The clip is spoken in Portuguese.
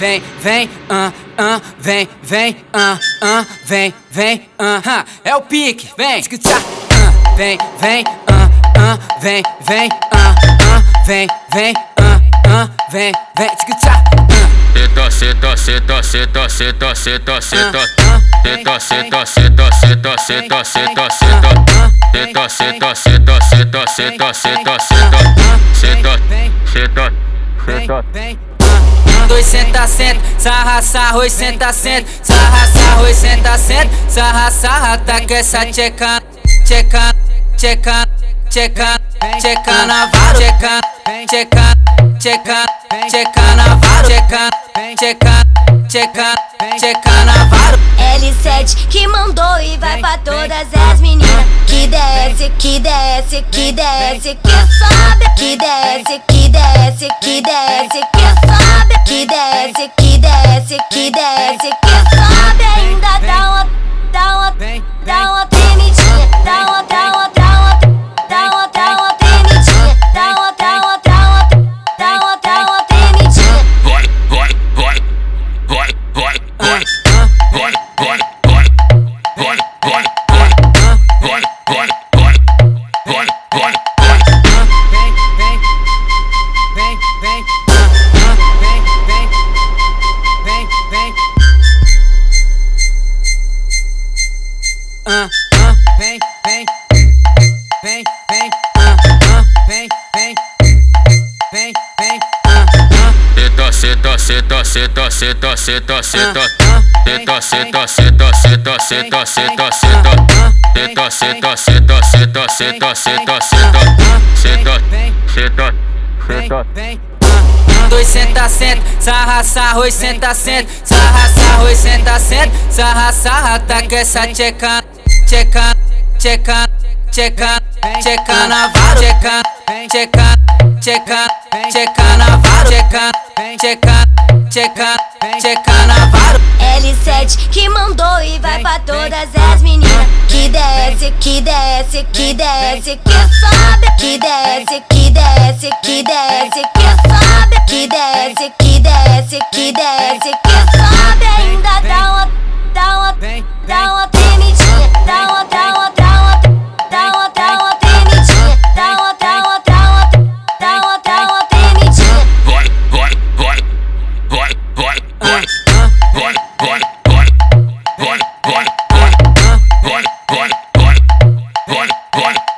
vem, vem, ah, ah, vem, vem, ah, ah, vem, vem, ah, é o pique, vem, ah, vem, vem, ah, ah, vem, vem, ah, ah, vem, vem, ah, ah, vem, vem, ah. Senta, senta, senta, senta, senta, senta, senta. Senta, senta, senta, senta, senta, senta, senta. Senta, senta, senta, senta, senta, senta, senta. Senta, senta, senta. Dois senta, senta, sarra, sarra, senta, senta, sarra, sarra, senta, senta, sarra, sarra, tá com essa tcheca, tcheca, tcheca, tcheca, tcheca na vara, tcheca, tcheca, tcheca, tcheca na vara, tcheca, tcheca, tcheca, tcheca na vara. L7 que mandou e vai que desce, que desce, que sobe Que desce, que desce, que desce, que sobe Que desce, que desce, que desce, que sobe senta, senta, senta, senta, senta. Senta, senta, senta, senta, senta, senta, senta. Senta, senta, senta, senta, senta, senta, senta. Senta, senta, ah, dois senta, senta, sarra, sarra, oi, senta, senta, sarra, sarra, oi, senta, senta, sarra, sarra, tá com essa tcheca, tcheca, tcheca, tcheca, tcheca na vara, tcheca, tcheca, tcheca, tcheca na vara, tcheca, tcheca, tcheca, tcheca na vara. L7 que mandou e vai pra todas as meninas. Que desce, que desce, que desce, que sobe. Que desce, que desce, que desce, que sobe. Que desce, que desce, que desce, que Vai, vai, vai. Vai, vai,